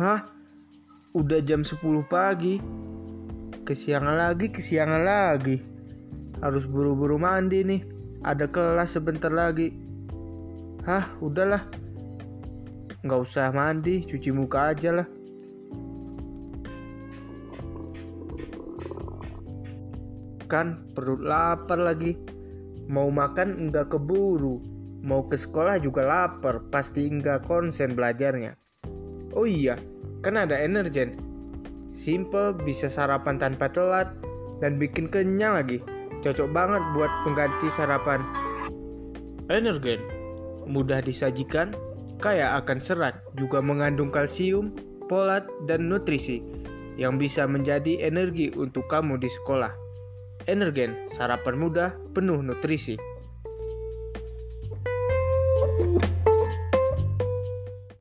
Udah jam 10 pagi. Kesiangan lagi, kesiangan lagi. Harus buru-buru mandi nih. Ada kelas sebentar lagi. Hah, udahlah. Nggak usah mandi, cuci muka aja lah. Kan perut lapar lagi. Mau makan nggak keburu. Mau ke sekolah juga lapar, pasti nggak konsen belajarnya. Oh iya, kan ada Energen. Simple, bisa sarapan tanpa telat, dan bikin kenyang lagi. Cocok banget buat pengganti sarapan. Energen mudah disajikan, kaya akan serat, juga mengandung kalsium, polat dan nutrisi yang bisa menjadi energi untuk kamu di sekolah. Energen, sarapan mudah, penuh nutrisi. thank you